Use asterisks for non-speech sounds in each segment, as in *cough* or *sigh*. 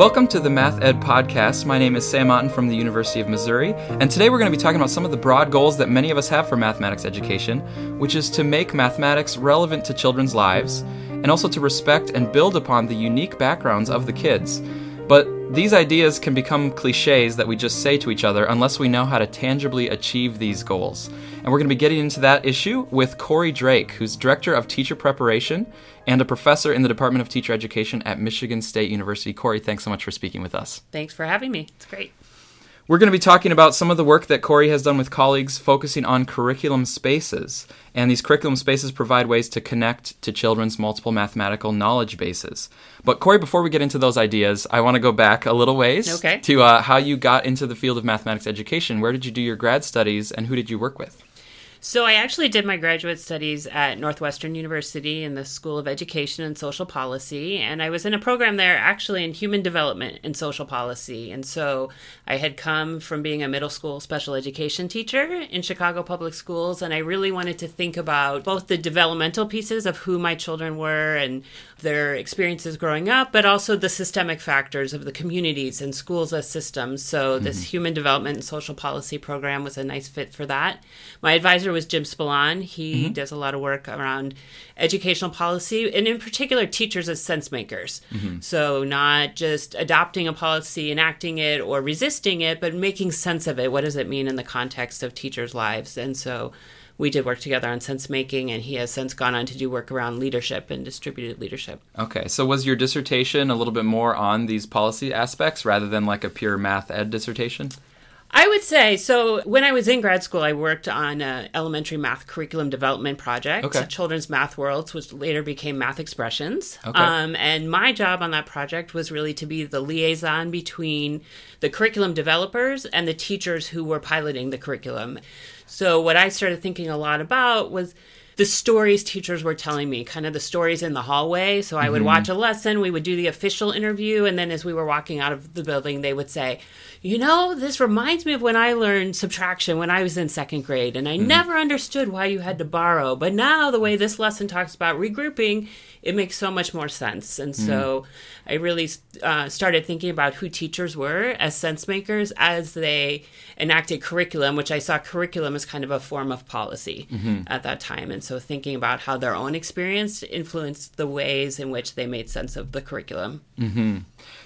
Welcome to the Math Ed Podcast. My name is Sam Otten from the University of Missouri, and today we're going to be talking about some of the broad goals that many of us have for mathematics education, which is to make mathematics relevant to children's lives, and also to respect and build upon the unique backgrounds of the kids. But these ideas can become cliches that we just say to each other unless we know how to tangibly achieve these goals. And we're going to be getting into that issue with Corey Drake, who's Director of Teacher Preparation and a professor in the Department of Teacher Education at Michigan State University. Corey, thanks so much for speaking with us. Thanks for having me. It's great. We're going to be talking about some of the work that Corey has done with colleagues focusing on curriculum spaces. And these curriculum spaces provide ways to connect to children's multiple mathematical knowledge bases. But, Corey, before we get into those ideas, I want to go back a little ways okay. to uh, how you got into the field of mathematics education. Where did you do your grad studies, and who did you work with? So I actually did my graduate studies at Northwestern University in the School of Education and Social Policy, and I was in a program there actually in human development and social policy. And so I had come from being a middle school special education teacher in Chicago Public Schools, and I really wanted to think about both the developmental pieces of who my children were and their experiences growing up, but also the systemic factors of the communities and schools as systems. So mm-hmm. this human development and social policy program was a nice fit for that. My advisor was Jim Spillane. He mm-hmm. does a lot of work around educational policy and in particular teachers as sense makers. Mm-hmm. So not just adopting a policy, enacting it or resisting it, but making sense of it. What does it mean in the context of teachers' lives? And so we did work together on sense making, and he has since gone on to do work around leadership and distributed leadership. Okay, so was your dissertation a little bit more on these policy aspects rather than like a pure math ed dissertation? I would say so. When I was in grad school, I worked on an elementary math curriculum development project, okay. Children's Math Worlds, which later became Math Expressions. Okay. Um, and my job on that project was really to be the liaison between the curriculum developers and the teachers who were piloting the curriculum. So, what I started thinking a lot about was the stories teachers were telling me, kind of the stories in the hallway. So, I would mm-hmm. watch a lesson, we would do the official interview, and then as we were walking out of the building, they would say, You know, this reminds me of when I learned subtraction when I was in second grade, and I mm-hmm. never understood why you had to borrow. But now, the way this lesson talks about regrouping, it makes so much more sense. And mm-hmm. so, I really uh, started thinking about who teachers were as sense makers as they enacted curriculum, which I saw curriculum as kind of a form of policy mm-hmm. at that time. And so thinking about how their own experience influenced the ways in which they made sense of the curriculum. Mm-hmm.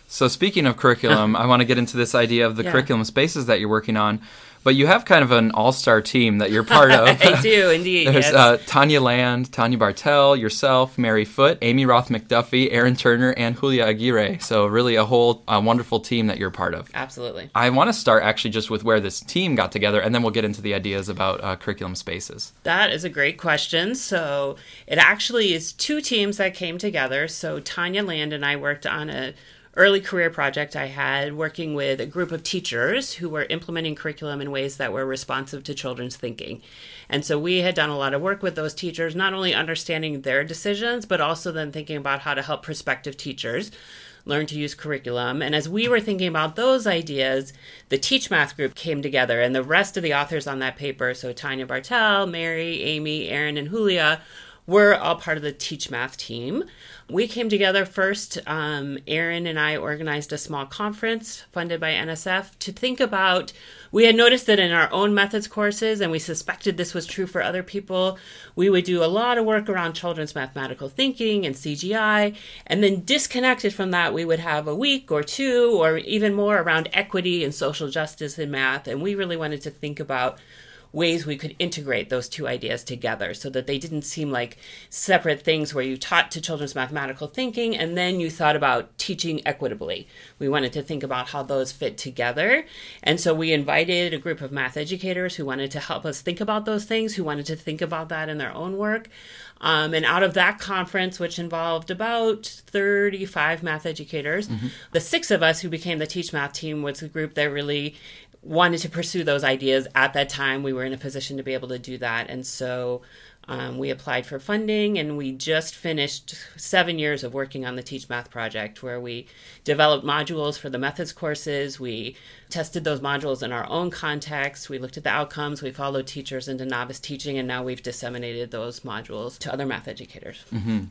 So speaking of curriculum, *laughs* I want to get into this idea of the yeah. curriculum spaces that you're working on. But you have kind of an all-star team that you're part *laughs* of. I do indeed. There's yes. uh, Tonia Land, Tonya Bartell, yourself, Mary Foote, Amy Roth McDuffie, Erin Turner, and Julia Aguirre. So really a whole uh, wonderful team that you're part of. Absolutely. I want to start actually just with where this team got together, and then we'll get into the ideas about uh, curriculum spaces. That is a great question. So it actually is two teams that came together. So Tonia Land and I worked on a early career project I had working with a group of teachers who were implementing curriculum in ways that were responsive to children's thinking. And so we had done a lot of work with those teachers, not only understanding their decisions, but also then thinking about how to help prospective teachers learn to use curriculum. And as we were thinking about those ideas, the Teach Math group came together, and the rest of the authors on that paper, so Tonya Bartell, Mary, Amy, Erin, and Julia, were all part of the Teach Math team. We came together first. Um, Erin and I organized a small conference funded by NSF to think about. We had noticed that in our own methods courses, and we suspected this was true for other people, we would do a lot of work around children's mathematical thinking and CGI. And then disconnected from that, we would have a week or two or even more around equity and social justice in math. And we really wanted to think about ways we could integrate those two ideas together so that they didn't seem like separate things where you taught to children's mathematical thinking and then you thought about teaching equitably. We wanted to think about how those fit together. And so we invited a group of math educators who wanted to help us think about those things, who wanted to think about that in their own work. Um, and out of that conference, which involved about 35 math educators, mm-hmm. the six of us who became the Teach Math team was the group that really wanted to pursue those ideas at that time. We were in a position to be able to do that. And so Um, we applied for funding and we just finished seven years of working on the Teach Math project where we developed modules for the methods courses. We tested those modules in our own context. We looked at the outcomes. We followed teachers into novice teaching, and now we've disseminated those modules to other math educators. Mm-hmm.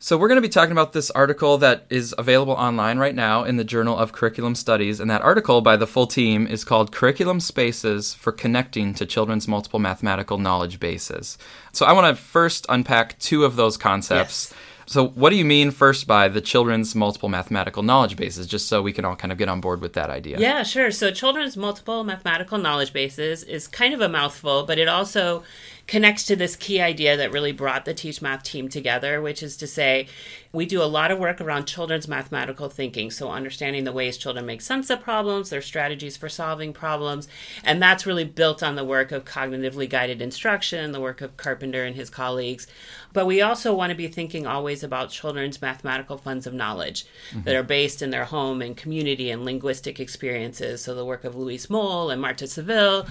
So, we're going to be talking about this article that is available online right now in the Journal of Curriculum Studies. And that article by the full team is called Curriculum Spaces for Connecting to Children's Multiple Mathematical Knowledge Bases. So, I want to first unpack two of those concepts. Yes. So, what do you mean first by the children's multiple mathematical knowledge bases, just so we can all kind of get on board with that idea? Yeah, sure. So, children's multiple mathematical knowledge bases is kind of a mouthful, but it also connects to this key idea that really brought the Teach Math team together, which is to say, we do a lot of work around children's mathematical thinking. So, understanding the ways children make sense of problems, their strategies for solving problems. And that's really built on the work of cognitively guided instruction, the work of Carpenter and his colleagues. But we also want to be thinking always about children's mathematical funds of knowledge mm-hmm. that are based in their home and community and linguistic experiences. So, the work of Luis Moll and Marta Civil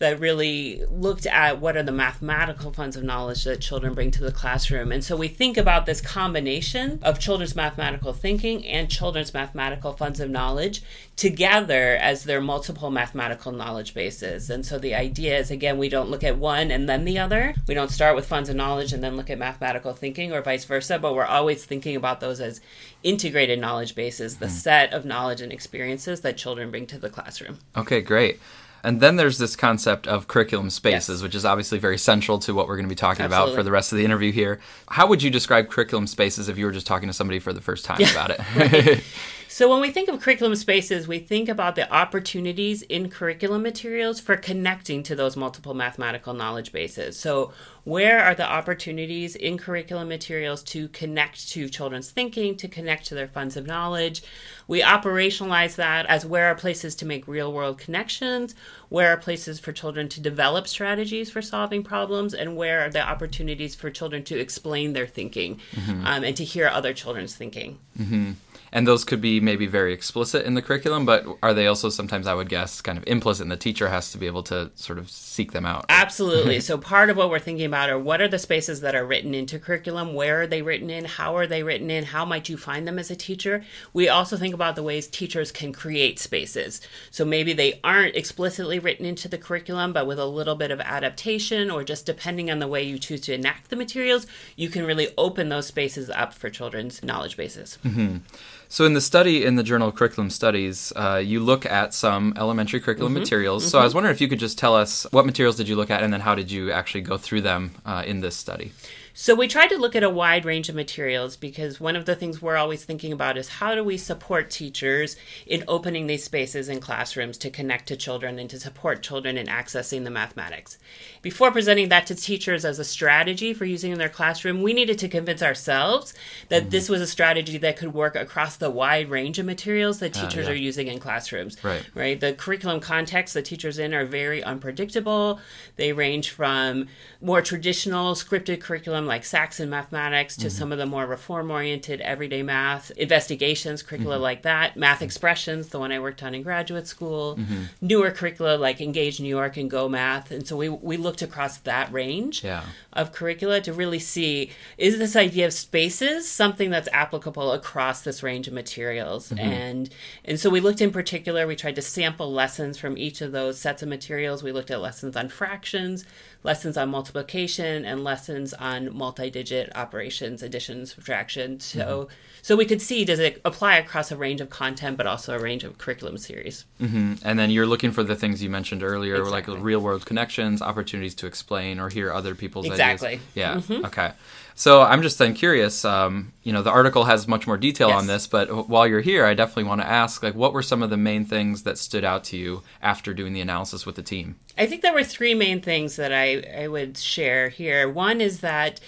that really looked at what are the mathematical funds of knowledge that children bring to the classroom. And so we think about this combination of children's mathematical thinking and children's mathematical funds of knowledge together as their multiple mathematical knowledge bases. And so the idea is again, we don't look at one and then the other. We don't start with funds of knowledge and then look at mathematical thinking or vice versa, but we're always thinking about those as integrated knowledge bases, the mm. set of knowledge and experiences that children bring to the classroom. Okay, great. And then there's this concept of curriculum spaces, yes. which is obviously very central to what we're going to be talking Absolutely. about for the rest of the interview here. How would you describe curriculum spaces if you were just talking to somebody for the first time yeah. about it? *laughs* *laughs* So when we think of curriculum spaces, we think about the opportunities in curriculum materials for connecting to those multiple mathematical knowledge bases. So where are the opportunities in curriculum materials to connect to children's thinking, to connect to their funds of knowledge? We operationalize that as where are places to make real world connections, where are places for children to develop strategies for solving problems, and where are the opportunities for children to explain their thinking mm-hmm. um, and to hear other children's thinking. Mm-hmm and those could be maybe very explicit in the curriculum but are they also sometimes i would guess kind of implicit and the teacher has to be able to sort of seek them out? Absolutely. *laughs* So part of what we're thinking about are what are the spaces that are written into curriculum? Where are they written in? How are they written in? How might you find them as a teacher? We also think about the ways teachers can create spaces. So maybe they aren't explicitly written into the curriculum but with a little bit of adaptation or just depending on the way you choose to enact the materials you can really open those spaces up for children's knowledge bases. Mm-hmm. So, in the study in the Journal of Curriculum Studies, uh, you look at some elementary curriculum mm-hmm. materials. Mm-hmm. So, I was wondering if you could just tell us what materials did you look at, and then how did you actually go through them uh, in this study? So we tried to look at a wide range of materials because one of the things we're always thinking about is how do we support teachers in opening these spaces in classrooms to connect to children and to support children in accessing the mathematics. Before presenting that to teachers as a strategy for using in their classroom, we needed to convince ourselves that mm-hmm. this was a strategy that could work across the wide range of materials that ah, teachers uh, yeah. are using in classrooms. Right. Right. The curriculum contexts the teachers in are very unpredictable. They range from more traditional scripted curriculum curriculum like Saxon mathematics to mm-hmm. some of the more reform oriented everyday math, investigations, curricula mm-hmm. like that, math expressions, the one I worked on in graduate school, mm-hmm. newer curricula like Engage New York and Go Math. And so we, we looked across that range yeah. of curricula to really see is this idea of spaces something that's applicable across this range of materials? Mm-hmm. And and so we looked in particular, we tried to sample lessons from each of those sets of materials. We looked at lessons on fractions, lessons on multiplication and lessons on multi-digit operations, addition, subtraction. So, mm-hmm. so we could see does it apply across a range of content, but also a range of curriculum series. Mm-hmm. And then you're looking for the things you mentioned earlier, exactly. like real-world connections, opportunities to explain or hear other people's exactly. ideas. Yeah. Mm-hmm. Okay. So I'm just then curious. Um, you know, the article has much more detail yes. on this, but while you're here, I definitely want to ask, like, what were some of the main things that stood out to you after doing the analysis with the team? I think there were three main things that I, I would share here. One is that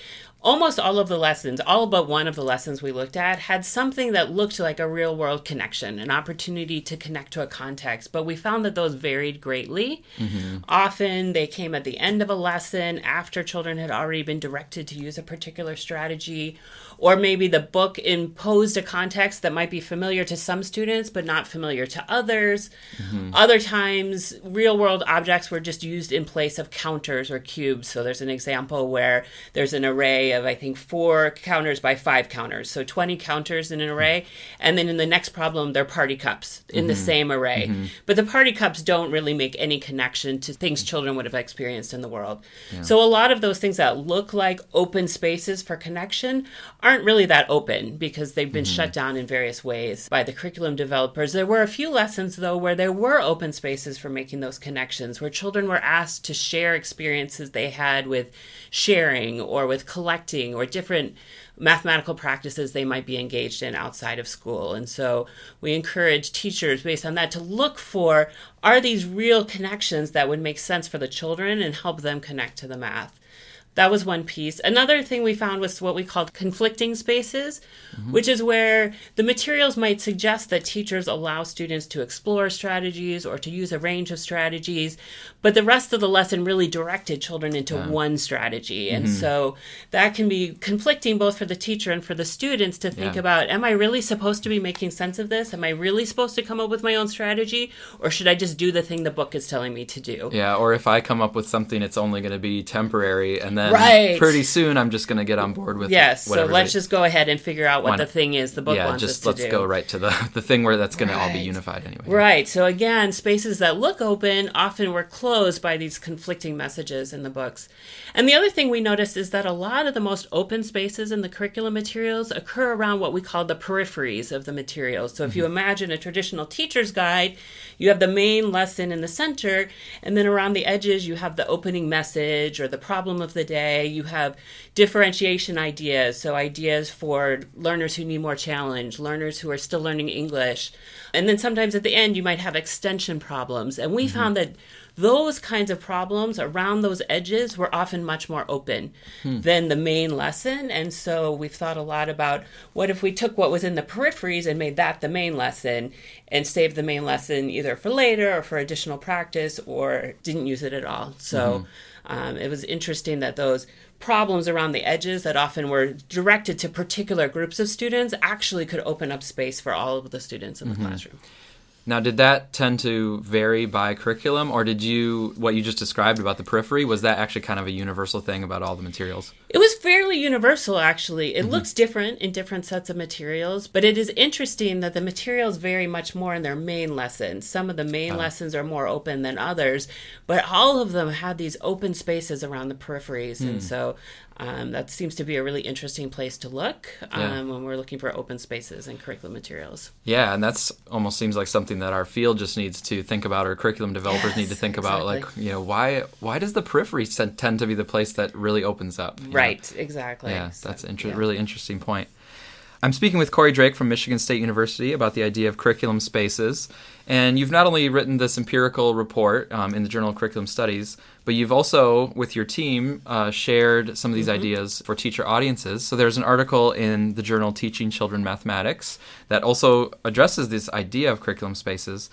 almost all of the lessons, all but one of the lessons we looked at, had something that looked like a real world connection, an opportunity to connect to a context. But we found that those varied greatly. Mm-hmm. Often they came at the end of a lesson after children had already been directed to use a particular strategy, or maybe the book imposed a context that might be familiar to some students but not familiar to others. Mm-hmm. Other times, real world objects were just used in place of counters or cubes. So there's an example where there's an array of, I think, four counters by five counters. So 20 counters in an array. And then in the next problem, they're party cups in mm-hmm. the same array. Mm-hmm. But the party cups don't really make any connection to things children would have experienced in the world. Yeah. So a lot of those things that look like open spaces for connection are aren't really that open because they've been mm-hmm. shut down in various ways by the curriculum developers. There were a few lessons, though, where there were open spaces for making those connections, where children were asked to share experiences they had with sharing or with collecting or different mathematical practices they might be engaged in outside of school. And so we encourage teachers based on that to look for are these real connections that would make sense for the children and help them connect to the math. That was one piece. Another thing we found was what we called conflicting spaces, mm-hmm. which is where the materials might suggest that teachers allow students to explore strategies or to use a range of strategies, but the rest of the lesson really directed children into yeah. one strategy. And mm-hmm. so that can be conflicting both for the teacher and for the students to think yeah. about am I really supposed to be making sense of this? Am I really supposed to come up with my own strategy? Or should I just do the thing the book is telling me to do? Yeah, or if I come up with something, it's only going to be temporary and then then right. pretty soon I'm just going to get on board with yes. so let's just go ahead and figure out what the thing is the book yeah, wants just us let's to go right to the *laughs* the thing where that's going right. to all be unified anyway. Right. So again, spaces that look open often were closed by these conflicting messages in the books. And the other thing we noticed is that a lot of the most open spaces in the curriculum materials occur around what we call the peripheries of the materials. So if mm-hmm. you imagine a traditional teacher's guide, you have the main lesson in the center, and then around the edges you have the opening message or the problem of the day. You have differentiation ideas, so ideas for learners who need more challenge, learners who are still learning English. And then sometimes at the end, you might have extension problems. And we mm-hmm. found that those kinds of problems around those edges were often much more open hmm. than the main lesson. And so we've thought a lot about what if we took what was in the peripheries and made that the main lesson and saved the main lesson either for later or for additional practice or didn't use it at all. So. Mm-hmm um, it was interesting that those problems around the edges that often were directed to particular groups of students actually could open up space for all of the students in the mm-hmm. classroom. Now, did that tend to vary by curriculum, or did you, what you just described about the periphery, was that actually kind of a universal thing about all the materials? It was fairly universal, actually. It mm-hmm. looks different in different sets of materials, but it is interesting that the materials vary much more in their main lessons. Some of the main uh. lessons are more open than others, but all of them had these open spaces around the peripheries. Mm. And hmm. so um, that seems to be a really interesting place to look um, yeah. when we're looking for open spaces and curriculum materials. Yeah, and that's almost seems like something that our field just needs to think about, or curriculum developers yes, need to think exactly. about. Like, you know, why why does the periphery tend to be the place that really opens up? Right, know? exactly. Yeah, so, that's inter- yeah. really interesting point. I'm speaking with Corey Drake from Michigan State University about the idea of curriculum spaces. And you've not only written this empirical report um, in the Journal of Curriculum Studies, but you've also, with your team, uh, shared some of these mm-hmm. ideas for teacher audiences. So there's an article in the journal Teaching Children Mathematics that also addresses this idea of curriculum spaces.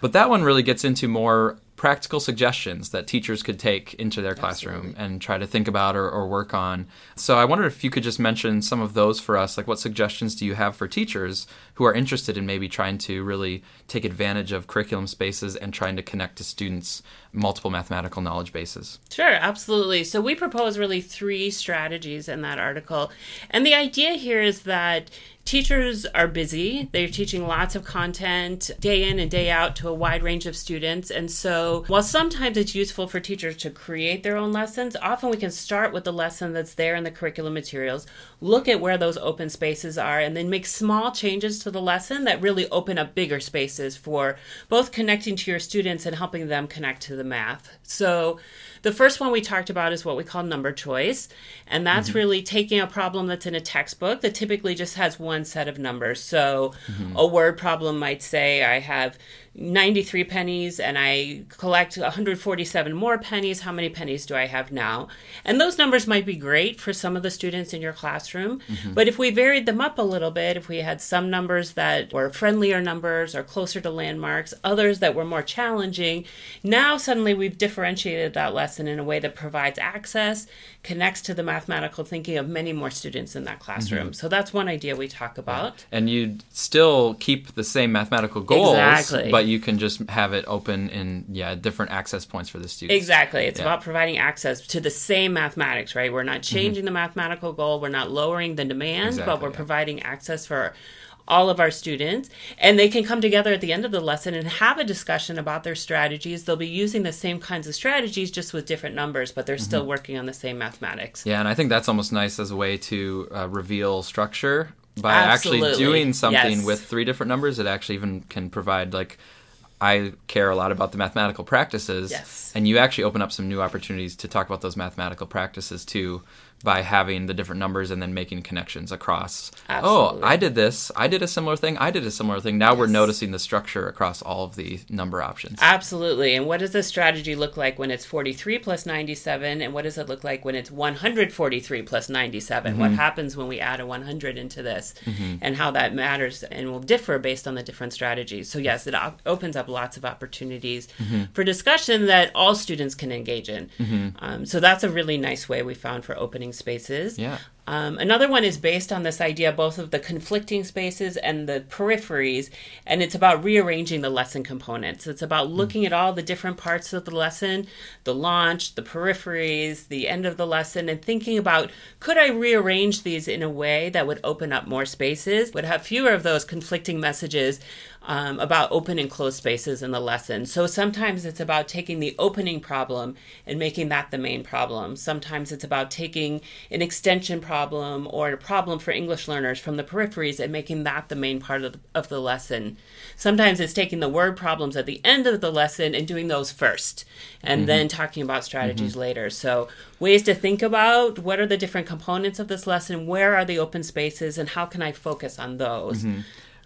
But that one really gets into more practical suggestions that teachers could take into their classroom Absolutely. and try to think about or, or, work on. So I wondered if you could just mention some of those for us. Like, what suggestions do you have for teachers who are interested in maybe trying to really take advantage of curriculum spaces and trying to connect to students multiple mathematical knowledge bases? Sure, absolutely. So we propose really three strategies in that article. And the idea here is that teachers are busy. They're teaching lots of content day in and day out to a wide range of students. And so, while sometimes it's useful for teachers to create their own lessons, often we can start with the lesson that's there in the curriculum materials, look at where those open spaces are, and then make small changes to the lesson that really open up bigger spaces for both connecting to your students and helping them connect to the math. So, the first one we talked about is what we call number choice, and that's mm-hmm. really taking a problem that's in a textbook that typically just has one set of numbers. So, mm-hmm. a word problem might say, I have 93 pennies and I collect 147 more pennies, how many pennies do I have now? And those numbers might be great for some of the students in your classroom, mm-hmm. but if we varied them up a little bit, if we had some numbers that were friendlier numbers or closer to landmarks, others that were more challenging, now suddenly we've differentiated that lesson in a way that provides access, connects to the mathematical thinking of many more students in that classroom. Mm-hmm. So that's one idea we talk about. And you'd still keep the same mathematical goals, exactly. but you can just have it open in yeah different access points for the students. Exactly. It's yeah. about providing access to the same mathematics, right? We're not mm-hmm. changing mm-hmm. the mathematical goal. We're not lowering the demand, exactly, but we're yeah. providing access for all of our students and they can come together at the end of the lesson and have a discussion about their strategies they'll be using the same kinds of strategies just with different numbers but they're mm-hmm. still working on the same mathematics yeah and i think that's almost nice as a way to uh, reveal structure by Absolutely. actually doing something yes. with three different numbers it actually even can provide like I care a lot about the mathematical practices. Yes. And you actually open up some new opportunities to talk about those mathematical practices too by having the different numbers and then making connections across. Absolutely. Oh, I did this. I did a similar thing. I did a similar thing. Now yes. we're noticing the structure across all of the number options. Absolutely. And what does the strategy look like when it's 43 plus 97? And what does it look like when it's 143 plus 97? Mm-hmm. What happens when we add a 100 into this? Mm-hmm. And how that matters and will differ based on the different strategies. So, yes, it op- opens up lots of opportunities mm-hmm. for discussion that all students can engage in. Mm-hmm. Um, so, that's a really nice way we found for opening spaces. Yeah. Um, another one is based on this idea both of the conflicting spaces and the peripheries, and it's about rearranging the lesson components. It's about hmm. looking at all the different parts of the lesson the launch, the peripheries, the end of the lesson, and thinking about could I rearrange these in a way that would open up more spaces, would have fewer of those conflicting messages um, about open and closed spaces in the lesson. So sometimes it's about taking the opening problem and making that the main problem. Sometimes it's about taking an extension problem or a problem for English learners from the peripheries and making that the main part of the, of the lesson. Sometimes it's taking the word problems at the end of the lesson and doing those first and mm-hmm. then talking about strategies mm-hmm. later. So, ways to think about what are the different components of this lesson, where are the open spaces, and how can I focus on those. Mm-hmm.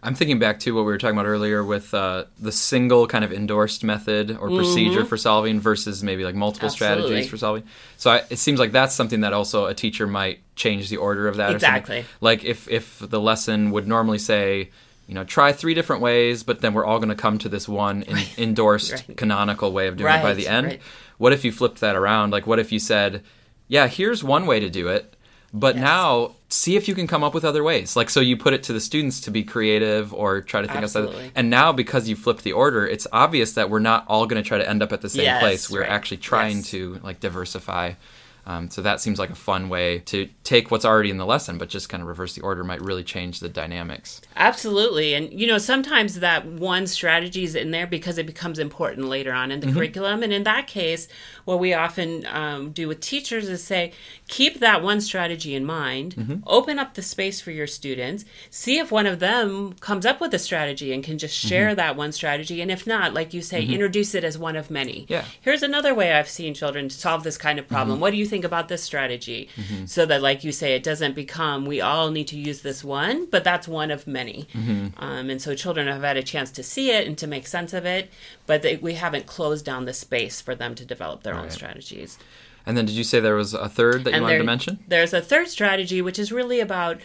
I'm thinking back to what we were talking about earlier with uh, the single kind of endorsed method or procedure mm-hmm. for solving versus maybe like multiple Absolutely. strategies for solving. So I, it seems like that's something that also a teacher might change the order of that. Exactly. Like if if the lesson would normally say, you know, try three different ways, but then we're all going to come to this one in, endorsed right. canonical way of doing right. it by the end. Right. What if you flipped that around? Like, what if you said, yeah, here's one way to do it but yes. now, see if you can come up with other ways. Like, so you put it to the students to be creative or try to think Absolutely. outside. And now, because you flipped the order, it's obvious that we're not all going to try to end up at the same yes, place. We're right. actually trying yes. to like diversify um, so that seems like a fun way to take what's already in the lesson, but just kind of reverse the order might really change the dynamics. Absolutely. And, you know, sometimes that one strategy is in there because it becomes important later on in the mm-hmm. curriculum. And in that case, what we often um, do with teachers is say, keep that one strategy in mind, mm-hmm. open up the space for your students, see if one of them comes up with a strategy and can just share mm-hmm. that one strategy. And if not, like you say, mm-hmm. introduce it as one of many. Yeah. Here's another way I've seen children solve this kind of problem. Mm-hmm. What do you think about this strategy mm-hmm. so that like you say it doesn't become we all need to use this one but that's one of many mm-hmm. um, and so children have had a chance to see it and to make sense of it but they, we haven't closed down the space for them to develop their right. own strategies and then did you say there was a third that you and wanted there, to mention? There's a third strategy, which is really about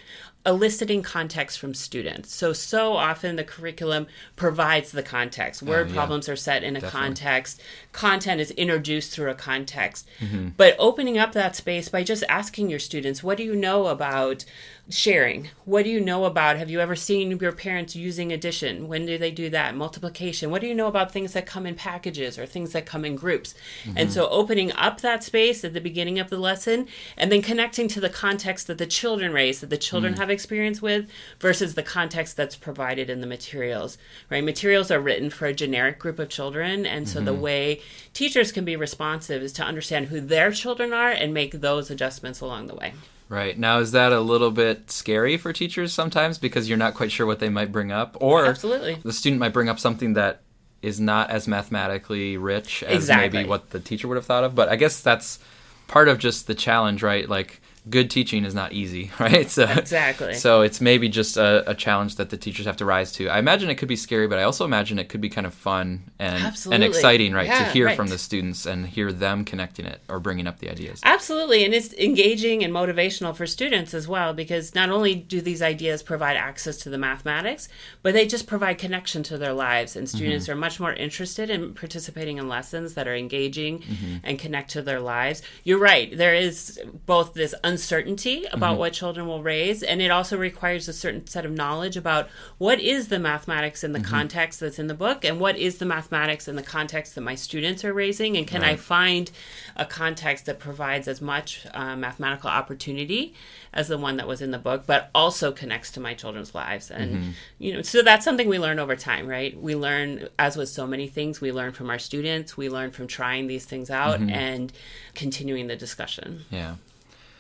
eliciting context from students. So, so often the curriculum provides the context. Word oh, yeah. problems are set in a Definitely. context, content is introduced through a context. Mm-hmm. But opening up that space by just asking your students, what do you know about sharing. What do you know about? Have you ever seen your parents using addition? When do they do that? Multiplication. What do you know about things that come in packages or things that come in groups? Mm-hmm. And so opening up that space at the beginning of the lesson and then connecting to the context that the children raise, that the children mm-hmm. have experience with versus the context that's provided in the materials, right? Materials are written for a generic group of children. And so mm-hmm. the way teachers can be responsive is to understand who their children are and make those adjustments along the way. Right. Now, is that a little bit scary for teachers sometimes because you're not quite sure what they might bring up? Or Absolutely. the student might bring up something that is not as mathematically rich as exactly. maybe what the teacher would have thought of. But I guess that's part of just the challenge, right? Like good teaching is not easy, *laughs* right? So Exactly. So it's maybe just a, a challenge that the teachers have to rise to. I imagine it could be scary, but I also imagine it could be kind of fun and and exciting, right? to hear right. from the students and hear them connecting it or bringing up the ideas. Absolutely, and it's engaging and motivational for students as well because not only do these ideas provide access to the mathematics, but they just provide connection to their lives, and students mm-hmm. are much more interested in participating in lessons that are engaging mm-hmm. and connect to their lives. You're right, there is both this uncertainty about mm-hmm. what children will raise, and it also requires a certain set of knowledge about what is the mathematics in the mm-hmm. context that's in the book and what is the mathematics in the context that my students are raising, and can I find a context that provides as much uh, mathematical opportunity as the one that was in the book, but also connects to my children's lives. And, mm-hmm. you know, so that's something we learn over time, right? We learn, as with so many things, we learn from our students, we learn from trying these things out and continuing the discussion. Yeah.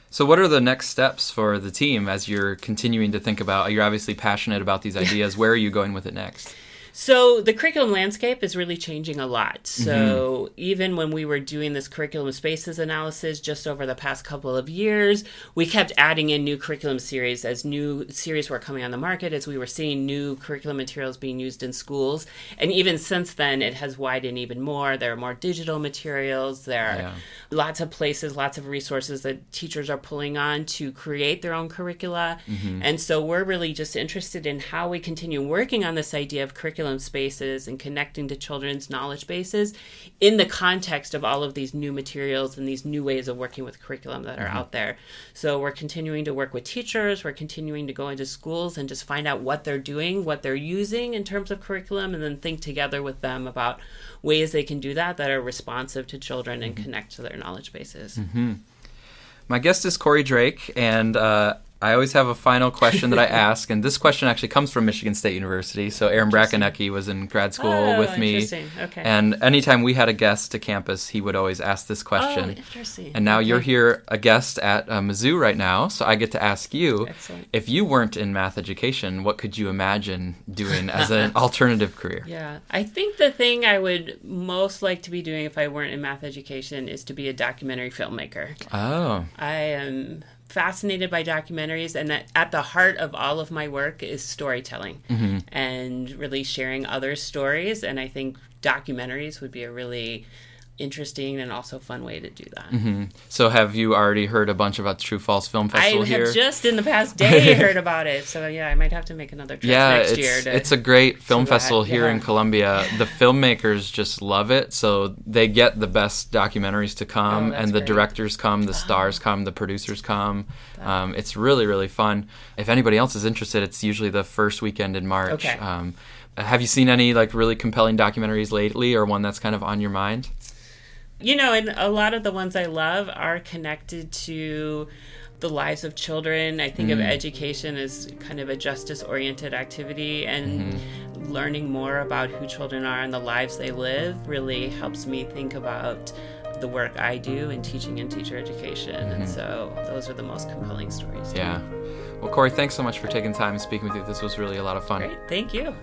So, what are the next steps for the team as you're continuing to think about? You're obviously passionate about these *laughs* ideas. Where are you going with it next? So the curriculum landscape is really changing a lot. So mm-hmm. even when we were doing this curriculum spaces analysis just over the past couple of years, we kept adding in new curriculum series as new series were coming on the market, as we were seeing new curriculum materials being used in schools. And even since then, it has widened even more. There are more digital materials. There are Yeah. Lots of places, lots of resources that teachers are pulling on to create their own curricula. Mm-hmm. And so we're really just interested in how we continue working on this idea of curriculum spaces and connecting to children's knowledge bases in the context of all of these new materials and these new ways of working with curriculum that are mm-hmm. out there. So we're continuing to work with teachers, we're continuing to go into schools and just find out what they're doing, what they're using in terms of curriculum, and then think together with them about ways they can do that that are responsive to children and mm-hmm. connect to their knowledge bases. My guest is Corey Drake, and uh, I always have a final question that I *laughs* ask, and this question actually comes from Michigan State University. So Aaron Brakoniecki was in grad school Oh, with me, interesting. Okay. and anytime we had a guest to campus, he would always ask this question. Oh, interesting. And now you're here, a guest at uh, Mizzou right now, so I get to ask you Excellent. if you weren't in math education, what could you imagine doing as an *laughs* alternative career? Yeah, I think the thing I would most like to be doing if I weren't in math education is to be a documentary filmmaker. Oh, I am fascinated by documentaries, and that at the heart of all of my work is storytelling mm-hmm. and really sharing other stories. And I think documentaries would be a really interesting and also fun way to do that. so have you already heard a bunch about the True False Film Festival I Festival have just in the past *laughs* day heard about it, so yeah, I might have to make another trip yeah, next it's, year. To, it's a great film that, festival here in yeah. Columbia. The *laughs* filmmakers just love it, so they get the best documentaries to come, Oh, and the great. Oh. directors come, the stars come, the producers come. Um, it's really, really fun. If anybody else is interested, it's usually the first weekend in March. Okay. Um, have you seen any like really compelling documentaries lately, or one that's kind of on your mind? You know, and a lot of the ones I love are connected to the lives of children. I think of mm-hmm. education as kind of a justice oriented activity, and mm-hmm. learning more about who children are and the lives they live really helps me think about the work I do in teaching and teacher education. And mm-hmm. so those are the most compelling stories. to me. Yeah. Well, Corey, thanks so much for taking time and speaking with you. This was really a lot of fun. Great. Thank you.